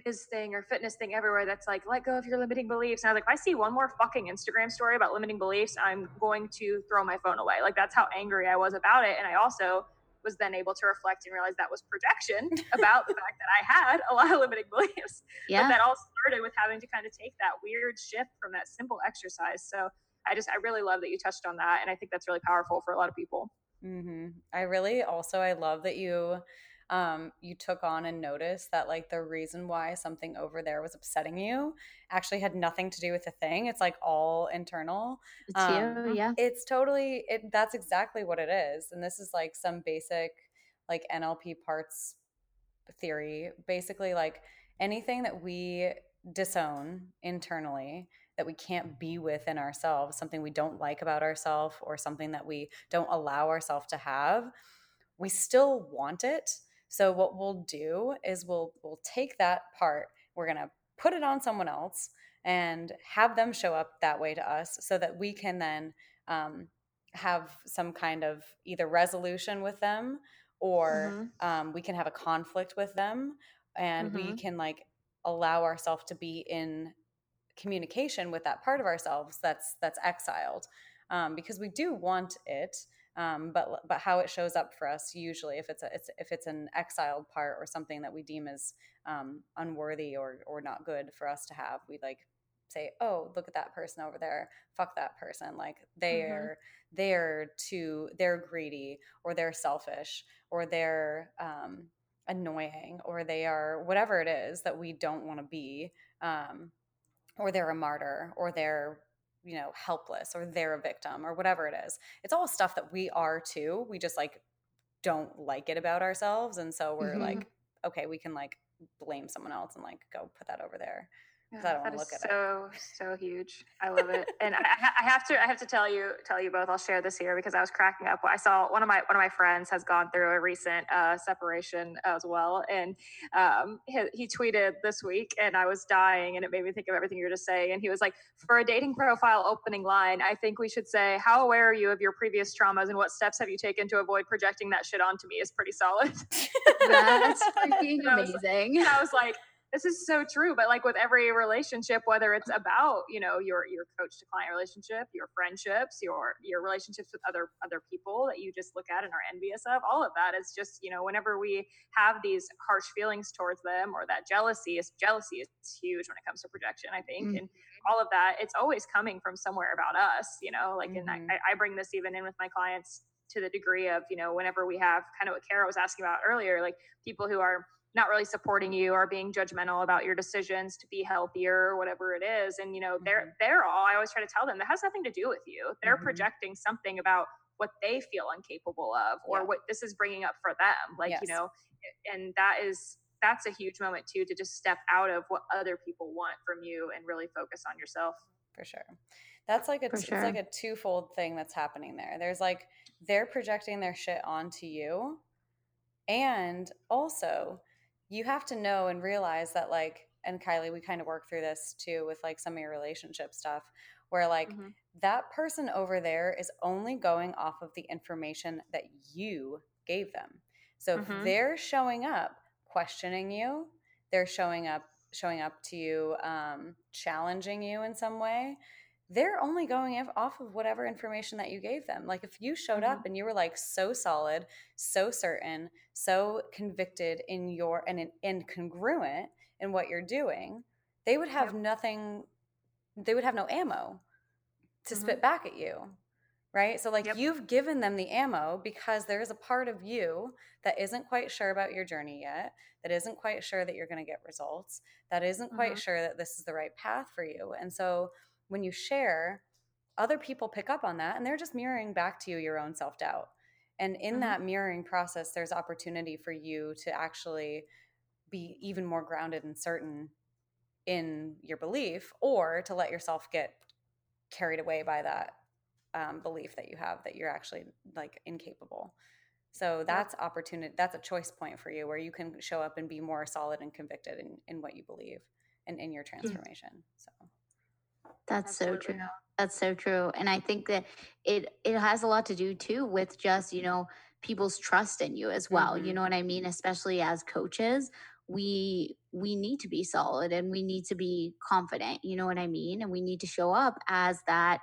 biz thing or fitness thing everywhere that's like, let go of your limiting beliefs. And I was like, if I see one more fucking Instagram story about limiting beliefs, I'm going to throw my phone away. Like that's how angry I was about it. And I also was then able to reflect and realize that was projection about the fact that I had a lot of limiting beliefs. Yeah. But that all started with having to kind of take that weird shift from that simple exercise. So I just, I really love that you touched on that. And I think that's really powerful for a lot of people. Mm-hmm. I really also I love that you um, you took on and noticed that like the reason why something over there was upsetting you actually had nothing to do with the thing. It's like all internal. It's um, you, yeah. It's totally it. That's exactly what it is, and this is like some basic like NLP parts theory. Basically, like anything that we disown internally that we can't be with in ourselves, something we don't like about ourselves, or something that we don't allow ourselves to have, we still want it so what we'll do is we'll we'll take that part, we're going to put it on someone else and have them show up that way to us so that we can then um, have some kind of either resolution with them or mm-hmm. um, we can have a conflict with them and mm-hmm. we can like allow ourselves to be in communication with that part of ourselves that's that's exiled um, because we do want it um, but but how it shows up for us usually if it's a it's, if it's an exiled part or something that we deem as um, unworthy or or not good for us to have we like say oh look at that person over there fuck that person like they're mm-hmm. they're too they're greedy or they're selfish or they're um, annoying or they are whatever it is that we don't want to be um, or they're a martyr or they're you know helpless or they're a victim or whatever it is it's all stuff that we are too we just like don't like it about ourselves and so we're mm-hmm. like okay we can like blame someone else and like go put that over there because I don't want to look at so, it. So so huge. I love it, and I, I, have to I have to tell you tell you both. I'll share this here because I was cracking up. I saw one of my one of my friends has gone through a recent uh, separation as well, and um, he, he, tweeted this week, and I was dying, and it made me think of everything you were just saying. And he was like, "For a dating profile opening line, I think we should say, how aware are you of your previous traumas, and what steps have you taken to avoid projecting that shit onto me?" Is pretty solid. That's freaking amazing. I was, I was like this is so true but like with every relationship whether it's about you know your your coach to client relationship your friendships your your relationships with other other people that you just look at and are envious of all of that is just you know whenever we have these harsh feelings towards them or that jealousy is jealousy is huge when it comes to projection i think mm-hmm. and all of that it's always coming from somewhere about us you know like mm-hmm. and I, I bring this even in with my clients to the degree of you know whenever we have kind of what kara was asking about earlier like people who are not really supporting you or being judgmental about your decisions to be healthier or whatever it is and you know mm-hmm. they're they're all i always try to tell them that has nothing to do with you they're mm-hmm. projecting something about what they feel incapable of or yeah. what this is bringing up for them like yes. you know and that is that's a huge moment too to just step out of what other people want from you and really focus on yourself for sure that's like a sure. it's like a twofold thing that's happening there there's like they're projecting their shit onto you and also you have to know and realize that like and Kylie, we kind of work through this too with like some of your relationship stuff where like mm-hmm. that person over there is only going off of the information that you gave them. So mm-hmm. if they're showing up questioning you, they're showing up showing up to you um, challenging you in some way they're only going off of whatever information that you gave them. Like if you showed mm-hmm. up and you were like so solid, so certain, so convicted in your and and congruent in what you're doing, they would have yep. nothing. They would have no ammo to mm-hmm. spit back at you, right? So like yep. you've given them the ammo because there is a part of you that isn't quite sure about your journey yet, that isn't quite sure that you're going to get results, that isn't quite mm-hmm. sure that this is the right path for you, and so when you share, other people pick up on that and they're just mirroring back to you your own self doubt. And in mm-hmm. that mirroring process, there's opportunity for you to actually be even more grounded and certain in your belief or to let yourself get carried away by that um, belief that you have that you're actually like incapable. So that's yeah. opportunity. That's a choice point for you where you can show up and be more solid and convicted in, in what you believe and in your transformation. So that's so true. That's so true. And I think that it it has a lot to do too with just, you know, people's trust in you as well. Mm-hmm. You know what I mean? Especially as coaches, we we need to be solid and we need to be confident, you know what I mean? And we need to show up as that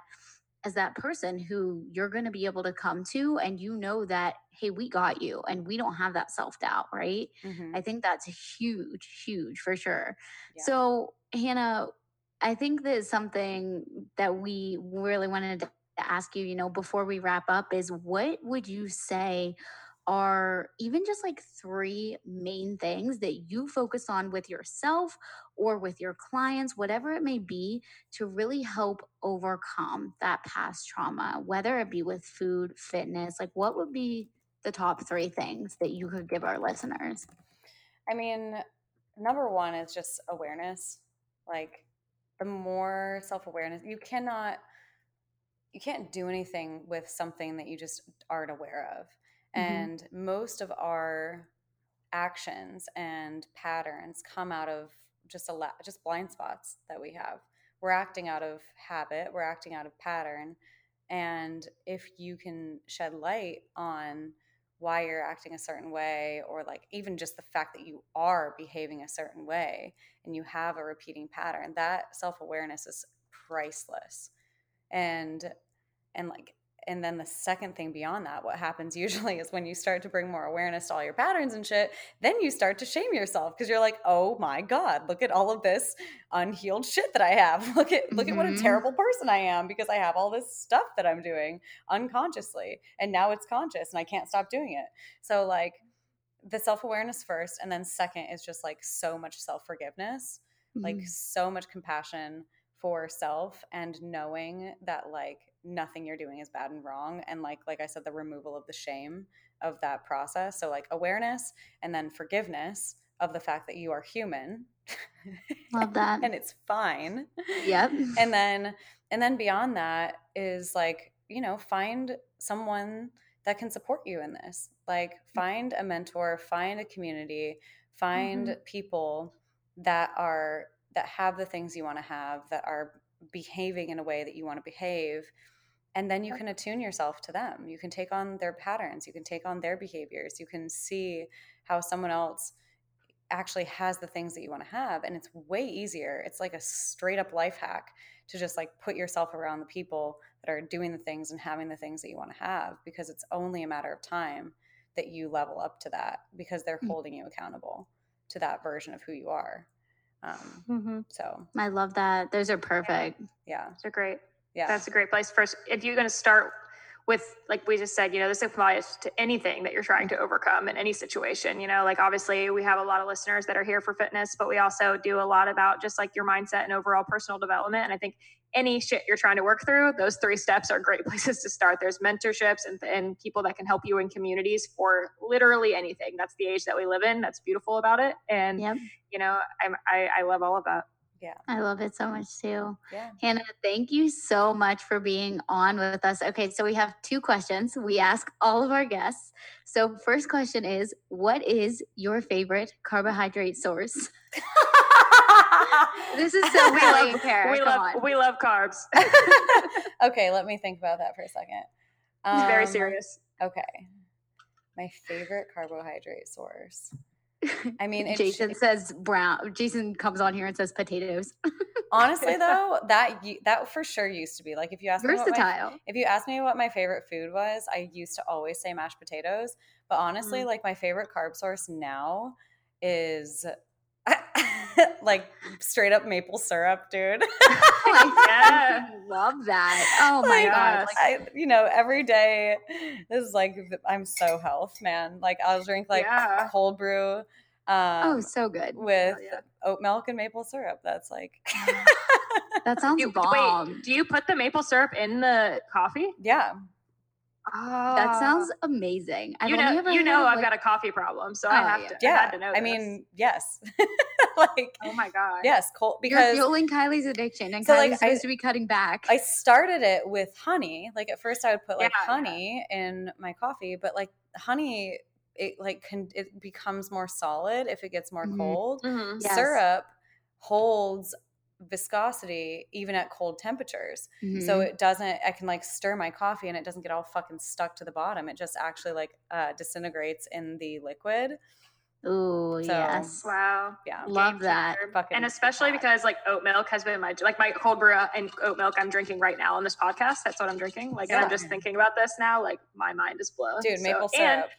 as that person who you're going to be able to come to and you know that hey we got you and we don't have that self-doubt right mm-hmm. i think that's huge huge for sure yeah. so hannah I think that something that we really wanted to ask you, you know, before we wrap up is what would you say are even just like three main things that you focus on with yourself or with your clients, whatever it may be, to really help overcome that past trauma, whether it be with food, fitness? Like, what would be the top three things that you could give our listeners? I mean, number one is just awareness. Like, more self awareness, you cannot. You can't do anything with something that you just aren't aware of Mm-hmm. And most of our actions and patterns come out of just a la- just blind spots that we have. We're acting out of habit, we're acting out of pattern. And if you can shed light on why you're acting a certain way, or like even just the fact that you are behaving a certain way and you have a repeating pattern, that self awareness is priceless. And and like and then the second thing beyond that what happens usually is when you start to bring more awareness to all your patterns and shit then you start to shame yourself because you're like oh my god look at all of this unhealed shit that i have look at look mm-hmm. at what a mm-hmm. terrible person i am because i have all this stuff that i'm doing unconsciously and now it's conscious and i can't stop doing it so like the self-awareness first and then second is just like so much self-forgiveness mm-hmm. like so much compassion for self and knowing that like nothing you're doing is bad and wrong and like like i said the removal of the shame of that process. So like awareness and then forgiveness of the fact that you are human. Love that. And it's fine. Yep. And then and then beyond that is like you know find someone that can support you in this. Like mm. find a mentor find a community find mm-hmm. people that are that have the things you want to have that are behaving in a way that you want to behave and then you can attune yourself to them. You can take on their patterns you can take on their behaviors you can see how someone else actually has the things that you want to have and it's way easier it's like a straight up life hack to just like put yourself around the people that are doing the things and having the things that you want to have because it's only a matter of time that you level up to that because they're mm. holding you accountable to that version of who you are um, mm-hmm. so i love that. Those are perfect. Yeah. They're great. Yeah. That's a great place. First if you're going to start with like we just said you know this applies to anything that you're trying to overcome in any situation you know like obviously we have a lot of listeners that are here for fitness but we also do a lot about just like your mindset and overall personal development and i think any shit you're trying to work through those three steps are great places to start there's mentorships and, and people that can help you in communities for literally anything that's the age that we live in that's beautiful about it and yep. you know I'm, I, I love all of that yeah. I love it so much too. Yeah. Hannah, thank you so much for being on with us. Okay, so we have two questions we ask all of our guests. So, first question is What is your favorite carbohydrate source? this is so we love, we love, we love carbs. okay, let me think about that for a second. Um, Very serious. Okay. My favorite carbohydrate source. I mean, Jason sh- says brown. Jason comes on here and says potatoes. Honestly, though, that that for sure used to be like if you ask versatile. Me my, if you ask me what my favorite food was, I used to always say mashed potatoes. But honestly, mm. like my favorite carb source now is like straight up maple syrup, dude. oh, yeah. love that. Oh my like, god! Like, I, you know, every day this is like I'm so health, man. Like I'll drink like yeah. cold brew. Oh, um, oh, so good with yeah. oat milk and maple syrup. That's like that sounds you, bomb. Wait, do you put the maple syrup in the coffee? Yeah. Oh. That sounds amazing. I've you know, you know, I've like, got a coffee problem, so oh, I have yeah. to. Yeah, to know I mean, yes. like, oh my god, yes, cold because you're fueling Kylie's addiction, and so Kylie's like, supposed I, to be cutting back. I started it with honey. Like at first, I would put like yeah, honey yeah. in my coffee, but like honey, it like can it becomes more solid if it gets more mm-hmm. cold. Mm-hmm. Yes. Syrup holds viscosity even at cold temperatures. Mm-hmm. So it doesn't I can like stir my coffee and it doesn't get all fucking stuck to the bottom. It just actually like uh disintegrates in the liquid. Oh so, yes! Wow, yeah, love that. and especially because like oat milk has been my like my cold brew and oat milk I'm drinking right now on this podcast. That's what I'm drinking. Like, yeah. and I'm just thinking about this now. Like, my mind is blown. Dude, maple so, syrup.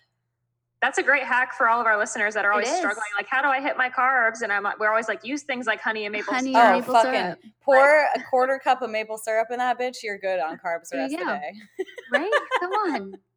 That's a great hack for all of our listeners that are always struggling. Like, how do I hit my carbs? And I'm like, we're always like, use things like honey and maple Honey syrup. or Oh, maple fucking syrup. pour a quarter cup of maple syrup in that bitch. You're good on carbs the rest you of the day. Right? Come on.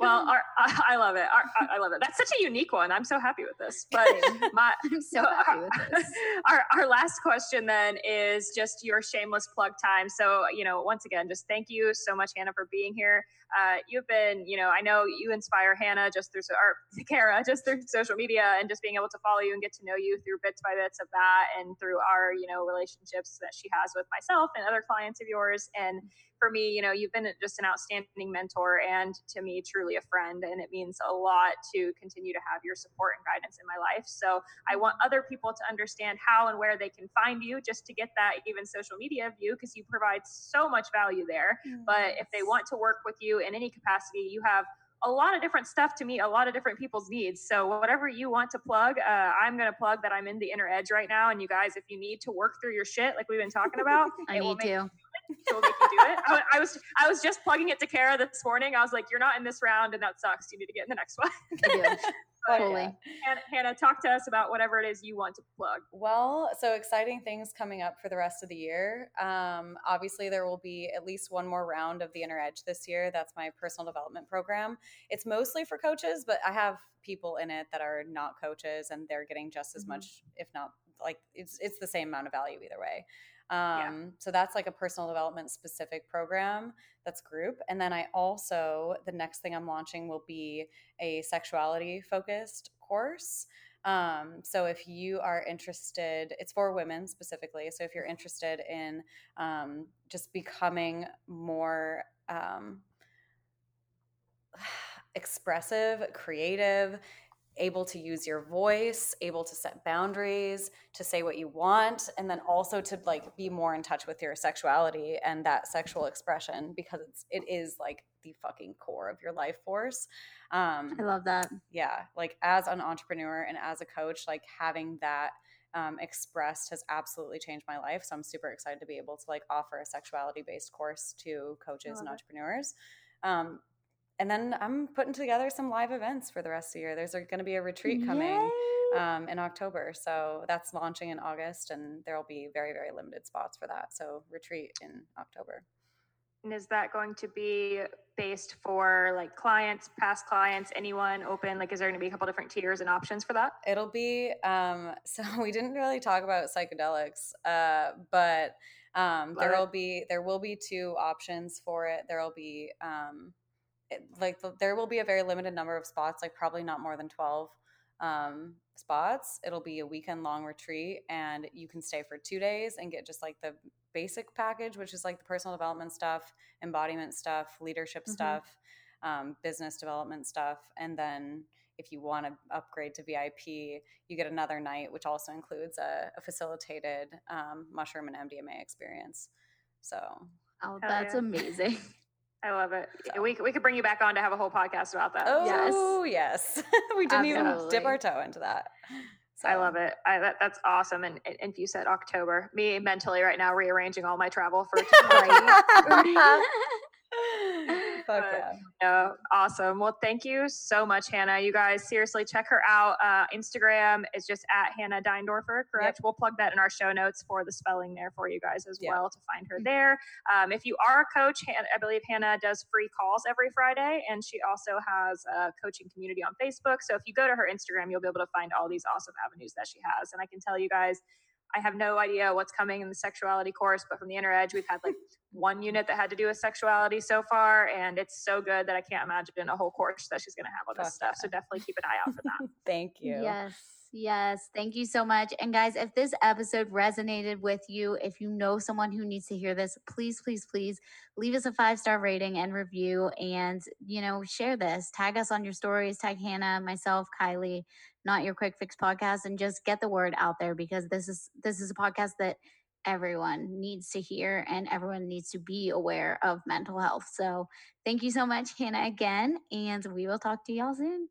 Well, our, I, I love it. Our, I love it. That's such a unique one. I'm so happy with this. But my I'm so happy with this. our, our last question then is just your shameless plug time. So, you know, once again, just thank you so much, Hannah, for being here. Uh, you've been, you know, I know you inspire Hannah just through, so- or Kara, just through social media and just being able to follow you and get to know you through bits by bits of that and through our, you know, relationships that she has with myself and other clients of yours. And for me, you know, you've been just an outstanding mentor and to me, truly a friend. And it means a lot to continue to have your support and guidance in my life. So I want other people to understand how and where they can find you just to get that even social media view because you provide so much value there. But if they want to work with you in any capacity, you have a lot of different stuff to meet a lot of different people's needs. So whatever you want to plug, uh, I'm going to plug that I'm in the inner edge right now. And you guys, if you need to work through your shit, like we've been talking about, I need to. Will make you do it. I, I was I was just plugging it to Kara this morning. I was like, "You're not in this round, and that sucks. You need to get in the next one." I do. Fuck Fully. yeah. Hannah, Hannah, talk to us about whatever it is you want to plug. Well, so exciting things coming up for the rest of the year. Um, obviously, there will be at least one more round of the Inner Edge this year. That's my personal development program. It's mostly for coaches, but I have people in it that are not coaches, and they're getting just as Mhm. much, if not like it's it's the same amount of value either way. Yeah. Um, So that's like a personal development specific program that's group. And then I also, the next thing I'm launching will be a sexuality focused course. Um, so if you are interested, it's for women specifically. So if you're interested in um, just becoming more um, expressive, creative, able to use your voice, able to set boundaries, to say what you want, and then also to like be more in touch with your sexuality and that sexual expression because it's it is like the fucking core of your life force. Um, I love that. yeah like as an entrepreneur and as a coach like having that um, expressed has absolutely changed my life so i'm super excited to be able to like offer a sexuality based course to coaches and entrepreneurs um, and then i'm putting together some live events for the rest of the year there's going to be a retreat coming um, in october so that's launching in august and there will be very very limited spots for that so retreat in october And is that going to be based for like clients, past clients, anyone open? Like, is there going to be a couple different tiers and options for that? It'll be um so we didn't really talk about psychedelics, uh, but um there will be there will be two options for it. There will be um like the, there will be a very limited number of spots, like probably not more than 12 um spots. It'll be a weekend long retreat and you can stay for 2 days and get just like the basic package, which is like the personal development stuff, embodiment stuff, leadership Mhm. stuff, um, business development stuff, and then if you want to upgrade to VIP, you get another night, which also includes a, a facilitated um, mushroom and MDMA experience. So Oh, Hell that's yeah. amazing. I love it. So- We, we could bring you back on to have a whole podcast about that. oh yes, yes. we didn't even dip our toe into that. So. I love it. I, that, that's awesome. And, and if you said October, me mentally right now rearranging all my travel for Fuck yeah. Yeah, awesome. Well, thank you so much, Hannah. You guys seriously check her out. Uh, Instagram is just at Hannah Deindorfer, correct? We'll plug that in our show notes for the spelling there for you guys as Yeah. well to find her there. Um, if you are a coach, I believe Hannah does free calls every Friday, and she also has a coaching community on Facebook. So if you go to her Instagram, you'll be able to find all these awesome avenues that she has. And I can tell you guys, I have no idea what's coming in the sexuality course, but from the inner edge, we've had like one unit that had to do with sexuality so far, and it's so good that I can't imagine a whole course that she's going to have on this Fuck stuff. So definitely keep an eye out for that. Thank you. Yes, yes. Thank you so much. And guys, if this episode resonated with you, if you know someone who needs to hear this, please, please, please leave us a five star rating and review and, you know, share this. Tag us on your stories, tag Hannah, myself, Kylie, not your quick fix podcast, and just get the word out there because this is this is a podcast that everyone needs to hear and everyone needs to be aware of mental health. So thank you so much, Hannah, again, and we will talk to y'all soon.